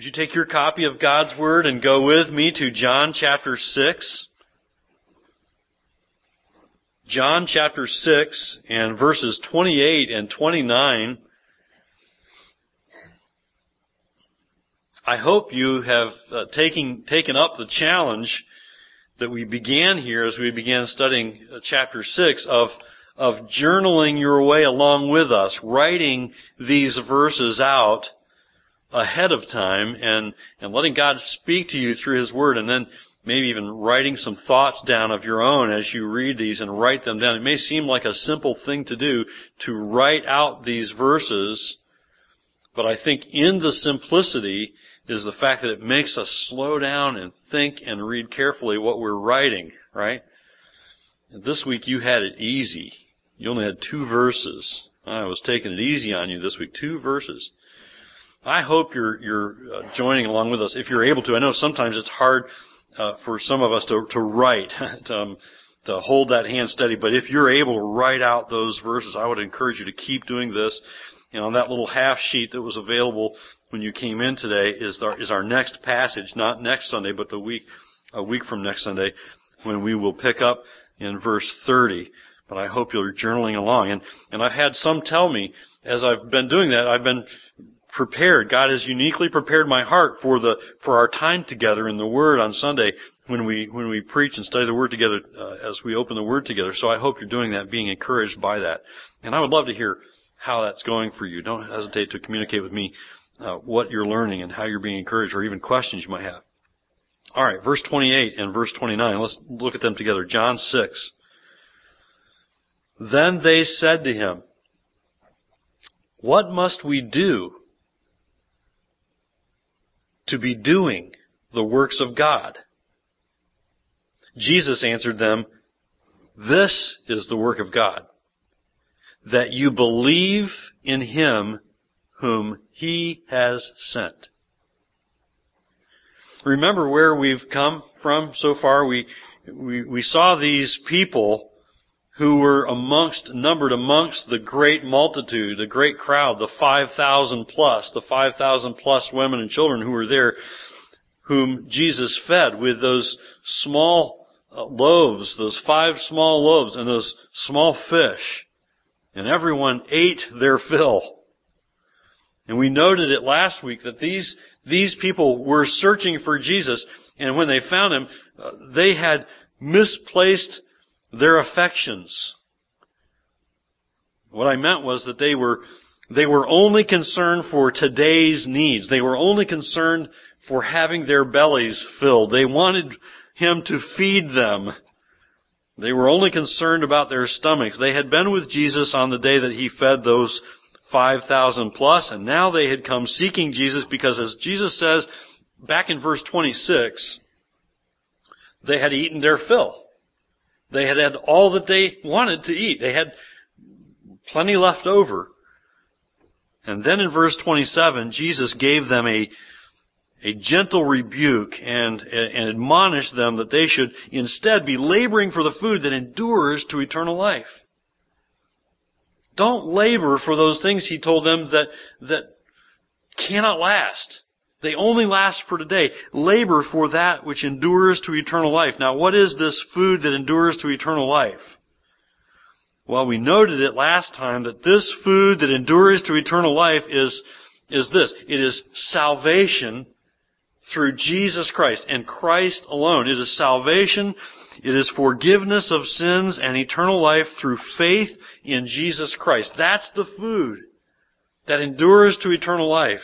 Would you take your copy of God's Word and go with me to John chapter 6? John chapter 6 and verses 28 and 29. I hope you have uh, taken, taken up the challenge that we began here as we began studying uh, chapter 6 of, of journaling your way along with us, writing these verses out ahead of time and, and letting God speak to you through His Word and then maybe even writing some thoughts down of your own as you read these and write them down. It may seem like a simple thing to do to write out these verses, but I think in the simplicity is the fact that it makes us slow down and think and read carefully what we're writing, right? This week you had it easy. You only had two verses. I was taking it easy on you this week. Two verses. I hope you're you're uh, joining along with us if you're able to. I know sometimes it's hard uh, for some of us to to write to, um, to hold that hand steady, but if you're able to write out those verses, I would encourage you to keep doing this. And on that little half sheet that was available when you came in today is our, is our next passage, not next Sunday, but the week a week from next Sunday, when we will pick up in verse 30. But I hope you're journaling along. And and I've had some tell me as I've been doing that, I've been prepared. God has uniquely prepared my heart for the for our time together in the Word on Sunday when we when we preach and study the Word together uh, as we open the Word together. So I hope you're doing that, being encouraged by that. And I would love to hear how that's going for you. Don't hesitate to communicate with me uh, what you're learning and how you're being encouraged, or even questions you might have. All right, verse 28 and verse 29. Let's look at them together. John 6. Then they said to him, What must we do to be doing the works of God. Jesus answered them, This is the work of God, that you believe in Him whom He has sent. Remember where we've come from so far? We, we, we saw these people who were amongst, numbered amongst the great multitude, the great crowd, the 5,000 plus, the 5,000 plus women and children who were there, whom Jesus fed with those small uh, loaves, those five small loaves and those small fish. And everyone ate their fill. And we noted it last week that these, these people were searching for Jesus, and when they found him, uh, they had misplaced their affections. What I meant was that they were, they were only concerned for today's needs. They were only concerned for having their bellies filled. They wanted Him to feed them. They were only concerned about their stomachs. They had been with Jesus on the day that He fed those 5,000 plus, and now they had come seeking Jesus because as Jesus says back in verse 26, they had eaten their fill. They had had all that they wanted to eat. They had plenty left over. And then in verse 27, Jesus gave them a, a gentle rebuke and, and admonished them that they should instead be laboring for the food that endures to eternal life. Don't labor for those things, he told them, that, that cannot last. They only last for today. Labor for that which endures to eternal life. Now, what is this food that endures to eternal life? Well, we noted it last time that this food that endures to eternal life is, is this. It is salvation through Jesus Christ and Christ alone. It is salvation. It is forgiveness of sins and eternal life through faith in Jesus Christ. That's the food that endures to eternal life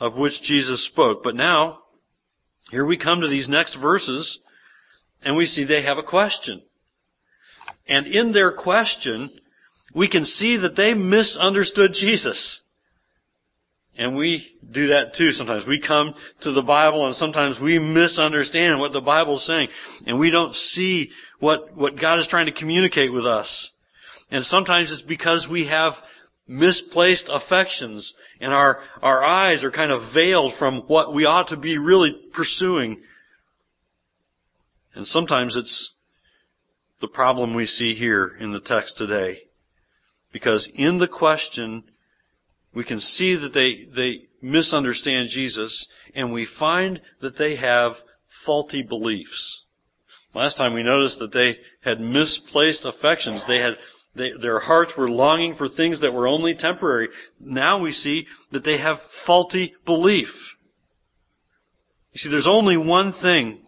of which Jesus spoke. But now, here we come to these next verses, and we see they have a question. And in their question, we can see that they misunderstood Jesus. And we do that too sometimes. We come to the Bible and sometimes we misunderstand what the Bible is saying. And we don't see what, what God is trying to communicate with us. And sometimes it's because we have misplaced affections and our, our eyes are kind of veiled from what we ought to be really pursuing. And sometimes it's the problem we see here in the text today. Because in the question, we can see that they, they misunderstand Jesus, and we find that they have faulty beliefs. Last time we noticed that they had misplaced affections. They had, they, their hearts were longing for things that were only temporary. Now we see that they have faulty belief. You see, there's only one thing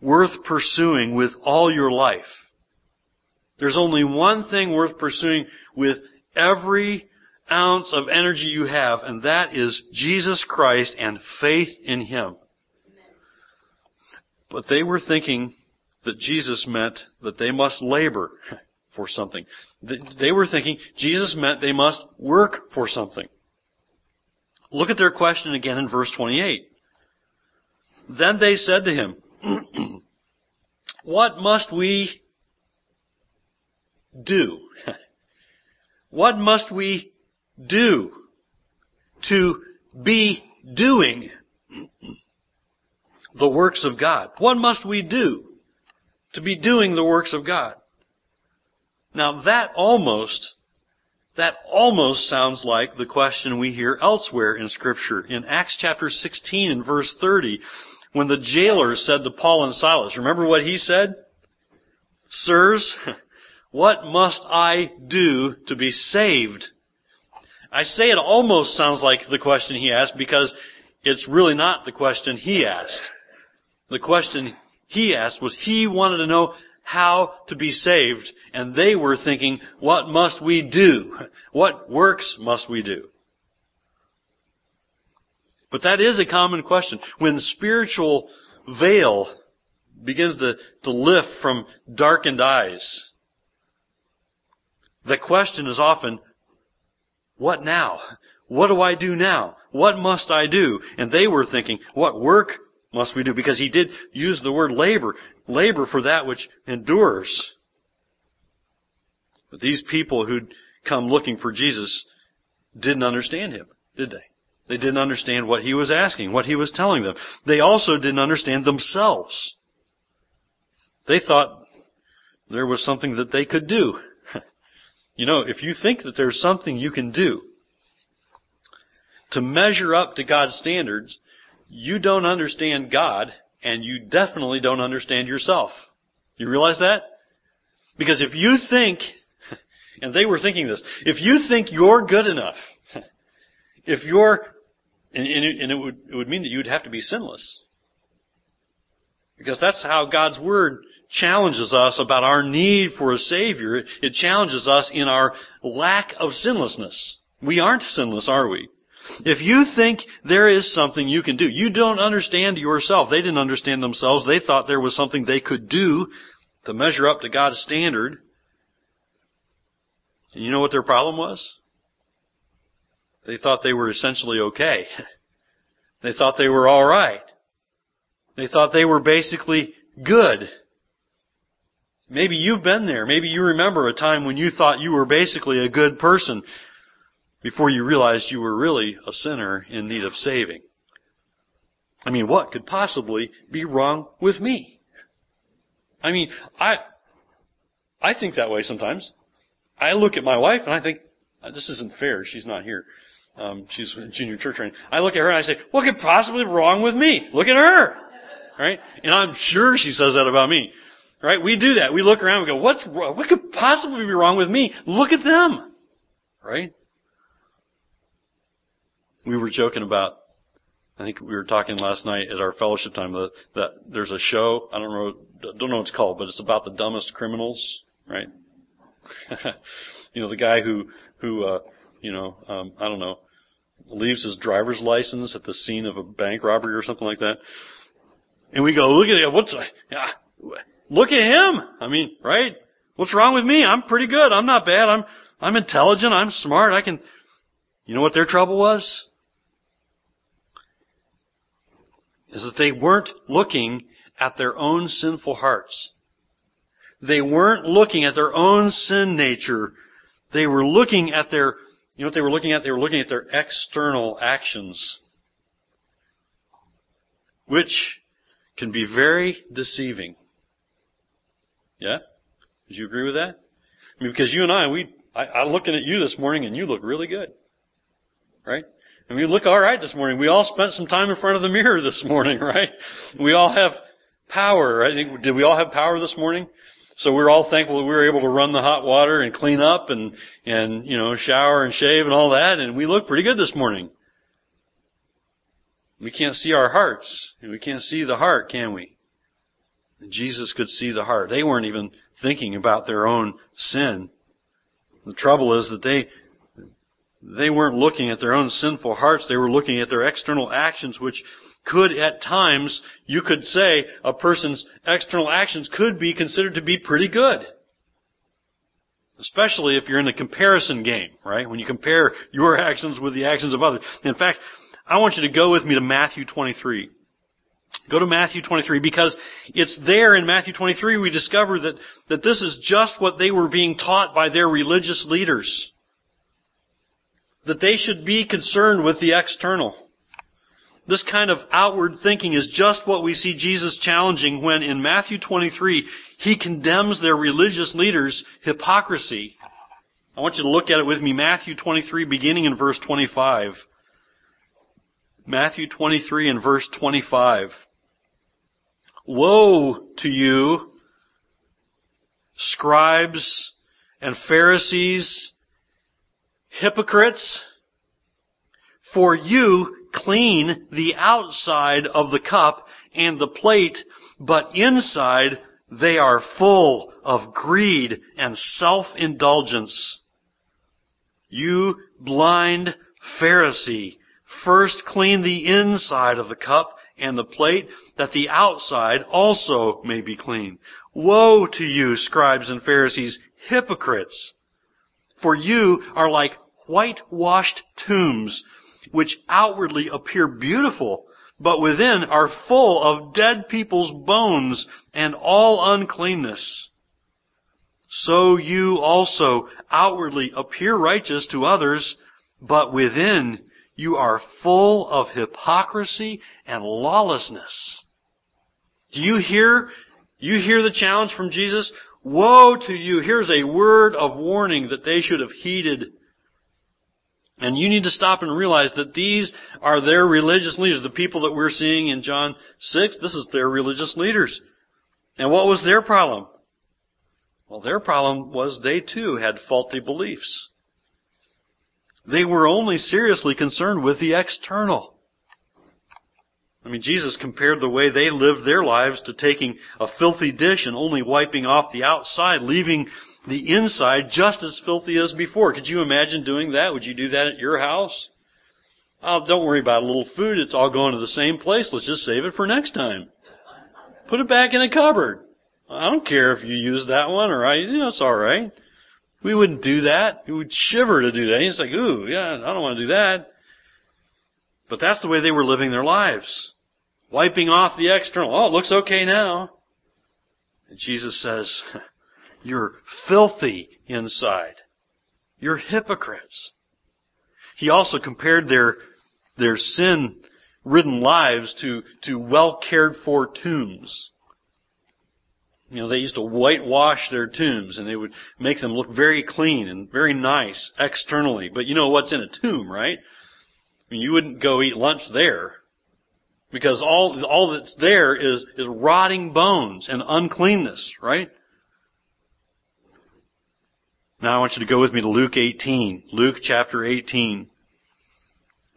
worth pursuing with all your life. There's only one thing worth pursuing with every ounce of energy you have, and that is Jesus Christ and faith in Him. But they were thinking that Jesus meant that they must labor for something. They were thinking Jesus meant they must work for something. Look at their question again in verse 28. Then they said to him, What must we do? what must we do to be doing the works of God? What must we do to be doing the works of God? Now that almost, that almost sounds like the question we hear elsewhere in scripture. In Acts chapter 16 and verse 30, when the jailer said to Paul and Silas, remember what he said? Sirs, what must I do to be saved? I say it almost sounds like the question he asked because it's really not the question he asked. The question he asked was he wanted to know how to be saved and they were thinking, what must we do? What works must we do? But that is a common question. When spiritual veil begins to, to lift from darkened eyes, the question is often, what now? What do I do now? What must I do? And they were thinking, what work must we do? Because he did use the word labor. Labor for that which endures. But these people who'd come looking for Jesus didn't understand him, did they? They didn't understand what he was asking, what he was telling them. They also didn't understand themselves. They thought there was something that they could do. You know, if you think that there's something you can do to measure up to God's standards, you don't understand God and you definitely don't understand yourself. You realize that? Because if you think, and they were thinking this, if you think you're good enough, if you're, and, it, would, it would mean that you'd have to be sinless. Because that's how God's Word challenges us about our need for a Savior. It challenges us in our lack of sinlessness. We aren't sinless, are we? If you think there is something you can do, you don't understand yourself. They didn't understand themselves. They thought there was something they could do to measure up to God's standard. And you know what their problem was? They thought they were essentially okay. They thought they were alright. They thought they were basically good. Maybe you've been there. Maybe you remember a time when you thought you were basically a good person before you realized you were really a sinner in need of saving. I mean, what could possibly be wrong with me? I mean, I, I think that way sometimes. I look at my wife and I think, this isn't fair. She's not here. Um, she's junior church training. I look at her and I say, what could possibly be wrong with me? Look at her. Right? And I'm sure she says that about me. Right? We do that. We look around and go, what's? What could possibly be wrong with me? Look at them. Right? We were joking about, I think we were talking last night at our fellowship time that, that there's a show, I don't know, don't know what it's called, but it's about the dumbest criminals, right? you know, the guy who, who, uh, you know, um, I don't know, leaves his driver's license at the scene of a bank robbery or something like that. And we go, look at it, what's, yeah, look at him. I mean, right? What's wrong with me? I'm pretty good. I'm not bad. I'm, I'm intelligent. I'm smart. I can, you know what their trouble was? Is that they weren't looking at their own sinful hearts. They weren't looking at their own sin nature. They were looking at their, you know what they were looking at? They were looking at their external actions. Which can be very deceiving. Yeah? Would you agree with that? I mean, because you and I, we, I, I'm looking at you this morning and you look really good. right? And we look alright this morning. We all spent some time in front of the mirror this morning, right? We all have power, right? Did we all have power this morning? So we're all thankful that we were able to run the hot water and clean up and, and, you know, shower and shave and all that, and we look pretty good this morning. We can't see our hearts. We can't see the heart, can we? Jesus could see the heart. They weren't even thinking about their own sin. The trouble is that they, they weren't looking at their own sinful hearts. They were looking at their external actions, which could at times, you could say, a person's external actions could be considered to be pretty good. Especially if you're in the comparison game, right? When you compare your actions with the actions of others. In fact, I want you to go with me to Matthew 23. Go to Matthew 23 because it's there in Matthew 23 we discover that, that this is just what they were being taught by their religious leaders. That they should be concerned with the external. This kind of outward thinking is just what we see Jesus challenging when in Matthew 23 he condemns their religious leaders' hypocrisy. I want you to look at it with me. Matthew 23 beginning in verse 25. Matthew 23 and verse 25. Woe to you, scribes and Pharisees, hypocrites, for you clean the outside of the cup and the plate, but inside they are full of greed and self-indulgence. You blind Pharisee, first clean the inside of the cup and the plate, that the outside also may be clean. Woe to you, scribes and Pharisees, hypocrites! For you are like whitewashed tombs, which outwardly appear beautiful, but within are full of dead people's bones and all uncleanness. So you also outwardly appear righteous to others, but within you are full of hypocrisy and lawlessness. Do you hear, you hear the challenge from Jesus? Woe to you. Here's a word of warning that they should have heeded and you need to stop and realize that these are their religious leaders. The people that we're seeing in John 6, this is their religious leaders. And what was their problem? Well, their problem was they too had faulty beliefs. They were only seriously concerned with the external. I mean, Jesus compared the way they lived their lives to taking a filthy dish and only wiping off the outside, leaving the inside just as filthy as before. Could you imagine doing that? Would you do that at your house? Oh, don't worry about a little food. It's all going to the same place. Let's just save it for next time. Put it back in a cupboard. I don't care if you use that one or I, you know, it's alright. We wouldn't do that. We would shiver to do that. He's like, ooh, yeah, I don't want to do that. But that's the way they were living their lives. Wiping off the external. Oh, it looks okay now. And Jesus says, You're filthy inside. You're hypocrites. He also compared their, their sin ridden lives to, to well cared for tombs. You know, they used to whitewash their tombs and they would make them look very clean and very nice externally. But you know what's in a tomb, right? I mean, you wouldn't go eat lunch there because all, all that's there is, is rotting bones and uncleanness, right? Now I want you to go with me to Luke 18. Luke chapter 18.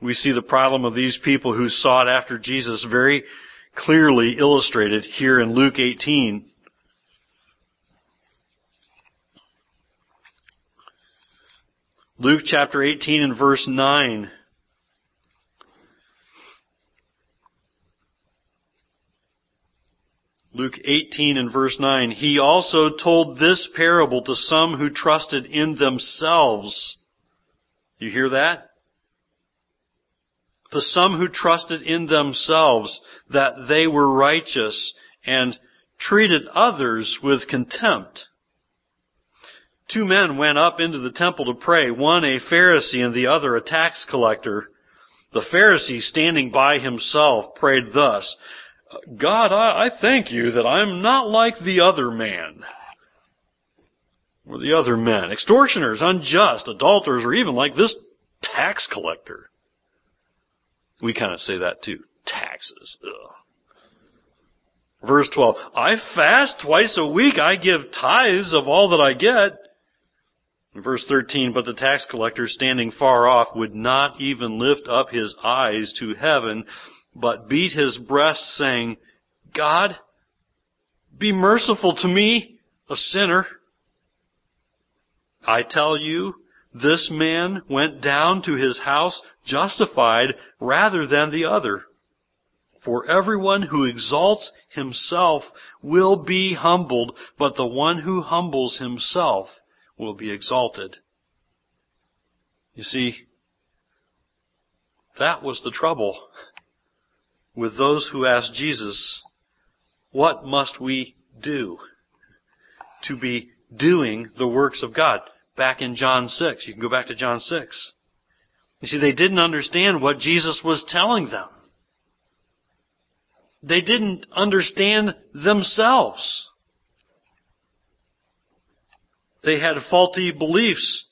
We see the problem of these people who sought after Jesus very clearly illustrated here in Luke 18. Luke chapter 18 and verse 9. Luke 18 and verse 9, he also told this parable to some who trusted in themselves. You hear that? To some who trusted in themselves that they were righteous and treated others with contempt. Two men went up into the temple to pray, one a Pharisee and the other a tax collector. The Pharisee, standing by himself, prayed thus, God, I, I thank you that I'm not like the other man. Or the other men. Extortioners, unjust, adulterers, or even like this tax collector. We kind of say that too. Taxes. Ugh. Verse 12, I fast twice a week. I give tithes of all that I get. Verse 13, but the tax collector standing far off would not even lift up his eyes to heaven, but beat his breast saying, God, be merciful to me, a sinner. I tell you, this man went down to his house justified rather than the other. For everyone who exalts himself will be humbled, but the one who humbles himself will be exalted. You see, that was the trouble with those who asked Jesus, what must we do to be doing the works of God? Back in John 6. You can go back to John 6. You see, they didn't understand what Jesus was telling them. They didn't understand themselves. They had faulty beliefs.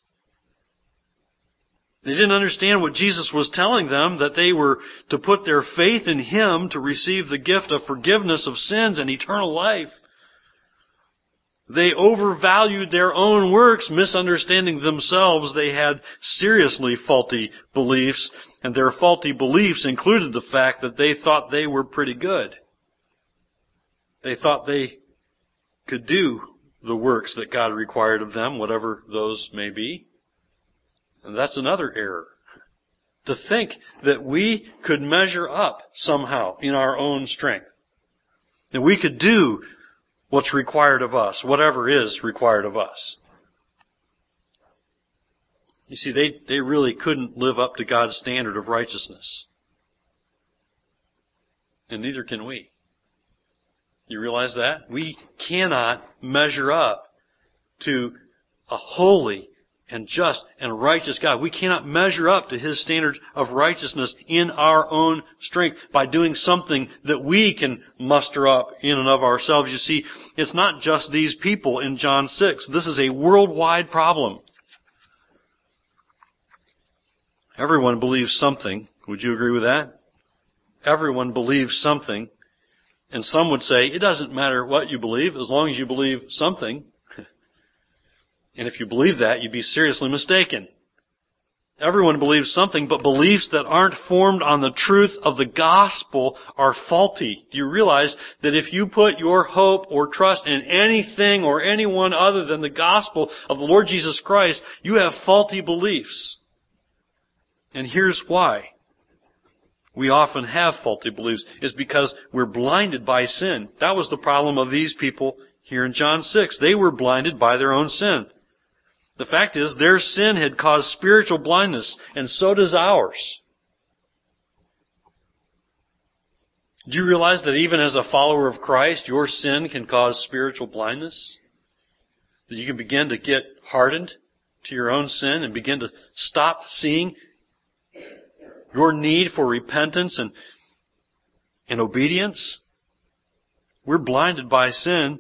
They didn't understand what Jesus was telling them, that they were to put their faith in Him to receive the gift of forgiveness of sins and eternal life. They overvalued their own works, misunderstanding themselves. They had seriously faulty beliefs, and their faulty beliefs included the fact that they thought they were pretty good. They thought they could do the works that God required of them, whatever those may be. And that's another error. To think that we could measure up somehow in our own strength. That we could do what's required of us, whatever is required of us. You see, they, they really couldn't live up to God's standard of righteousness. And neither can we. You realize that? We cannot measure up to a holy and just and righteous God. We cannot measure up to His standards of righteousness in our own strength by doing something that we can muster up in and of ourselves. You see, it's not just these people in John 6. This is a worldwide problem. Everyone believes something. Would you agree with that? Everyone believes something. And some would say, it doesn't matter what you believe as long as you believe something. And if you believe that, you'd be seriously mistaken. Everyone believes something, but beliefs that aren't formed on the truth of the gospel are faulty. Do you realize that if you put your hope or trust in anything or anyone other than the gospel of the Lord Jesus Christ, you have faulty beliefs. And here's why we often have faulty beliefs is because we're blinded by sin. That was the problem of these people here in John 6. They were blinded by their own sin. The fact is, their sin had caused spiritual blindness, and so does ours. Do you realize that even as a follower of Christ, your sin can cause spiritual blindness? That you can begin to get hardened to your own sin and begin to stop seeing your need for repentance and, and obedience. We're blinded by sin.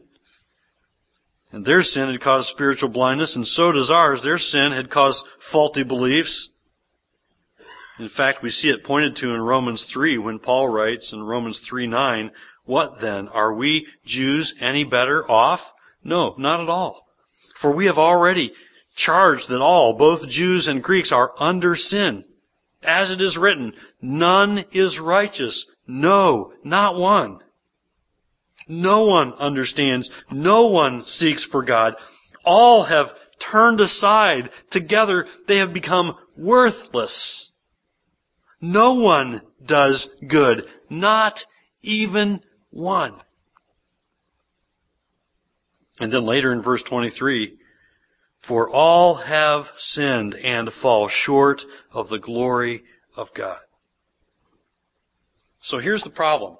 And their sin had caused spiritual blindness, and so does ours. Their sin had caused faulty beliefs. In fact, we see it pointed to in Romans 3 when Paul writes in Romans 3 9, What then? Are we Jews any better off? No, not at all. For we have already charged that all, both Jews and Greeks, are under sin. As it is written, none is righteous. No, not one. No one understands. No one seeks for God. All have turned aside. Together they have become worthless. No one does good. Not even one. And then later in verse 23, for all have sinned and fall short of the glory of God. So here's the problem.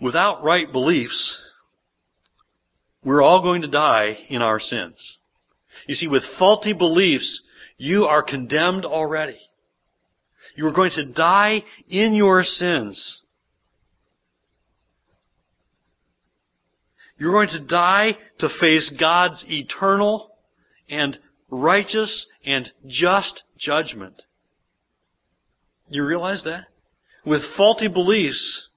Without right beliefs, we're all going to die in our sins. You see, with faulty beliefs, you are condemned already. You are going to die in your sins. You're going to die to face God's eternal and righteous and just judgment. You realize that? With faulty beliefs,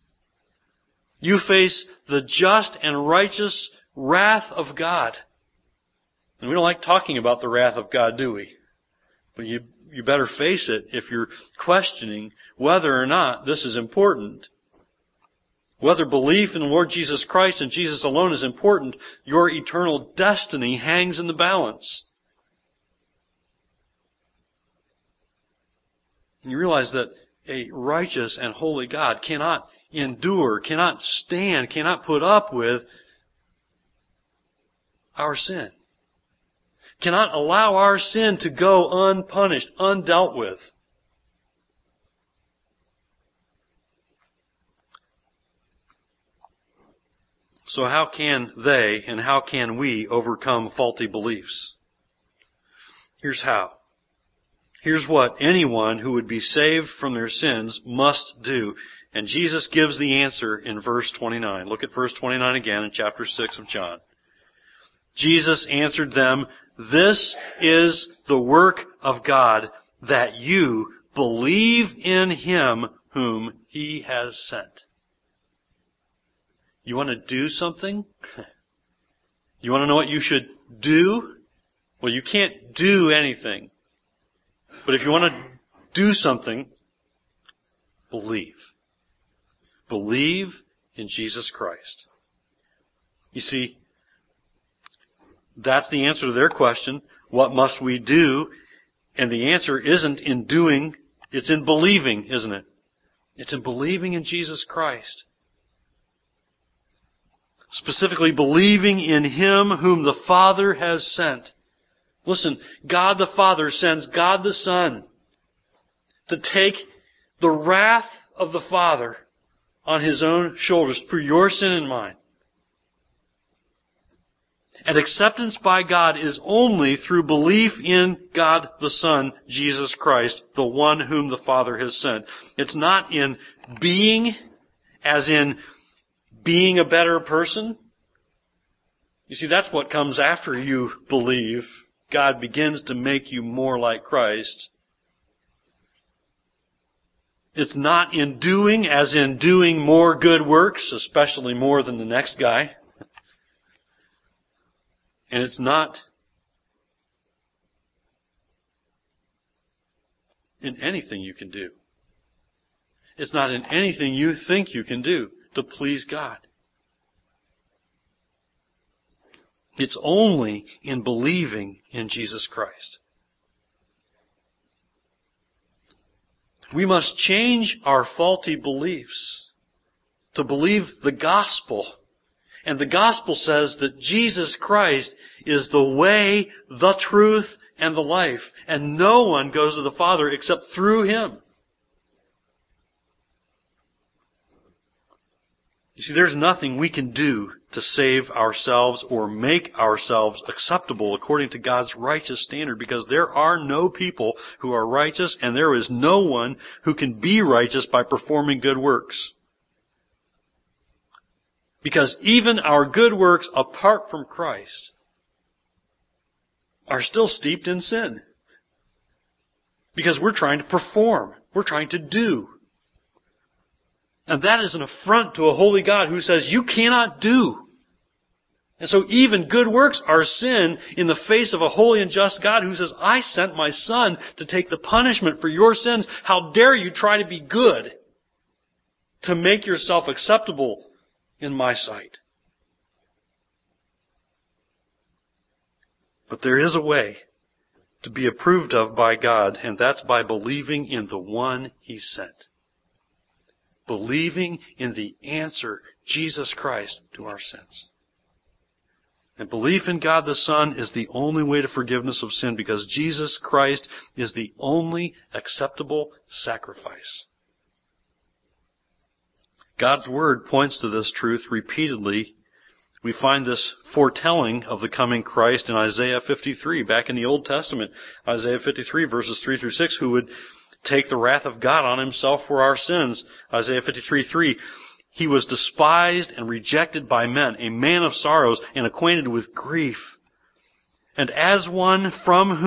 you face the just and righteous wrath of God. And we don't like talking about the wrath of God, do we? But you, you better face it if you're questioning whether or not this is important. Whether belief in the Lord Jesus Christ and Jesus alone is important, your eternal destiny hangs in the balance. And you realize that a righteous and holy God cannot endure, cannot stand, cannot put up with our sin. Cannot allow our sin to go unpunished, undealt with. So how can they and how can we overcome faulty beliefs? Here's how. Here's what anyone who would be saved from their sins must do. And Jesus gives the answer in verse 29. Look at verse 29 again in chapter 6 of John. Jesus answered them, This is the work of God, that you believe in Him whom He has sent. You want to do something? You want to know what you should do? Well, you can't do anything. But if you want to do something, believe. Believe in Jesus Christ. You see, that's the answer to their question. What must we do? And the answer isn't in doing, it's in believing, isn't it? It's in believing in Jesus Christ. Specifically, believing in Him whom the Father has sent. Listen, God the Father sends God the Son to take the wrath of the Father on His own shoulders for your sin and mine. And acceptance by God is only through belief in God the Son, Jesus Christ, the one whom the Father has sent. It's not in being, as in being a better person. You see, that's what comes after you believe. God begins to make you more like Christ. It's not in doing, as in doing more good works, especially more than the next guy. And it's not in anything you can do. It's not in anything you think you can do to please God. It's only in believing in Jesus Christ. We must change our faulty beliefs to believe the gospel. And the gospel says that Jesus Christ is the way, the truth, and the life. And no one goes to the Father except through Him. You see, there's nothing we can do to save ourselves or make ourselves acceptable according to God's righteous standard because there are no people who are righteous and there is no one who can be righteous by performing good works. Because even our good works apart from Christ are still steeped in sin. Because we're trying to perform. We're trying to do. And that is an affront to a holy God who says, you cannot do. And so even good works are sin in the face of a holy and just God who says, I sent my son to take the punishment for your sins. How dare you try to be good to make yourself acceptable in my sight? But there is a way to be approved of by God, and that's by believing in the one He sent believing in the answer, Jesus Christ, to our sins. And belief in God the Son is the only way to forgiveness of sin because Jesus Christ is the only acceptable sacrifice. God's Word points to this truth repeatedly. We find this foretelling of the coming Christ in Isaiah 53, back in the Old Testament. Isaiah 53 verses 3 through 6, who would take the wrath of God on himself for our sins. Isaiah 53, 3. He was despised and rejected by men, a man of sorrows and acquainted with grief. And as one from whom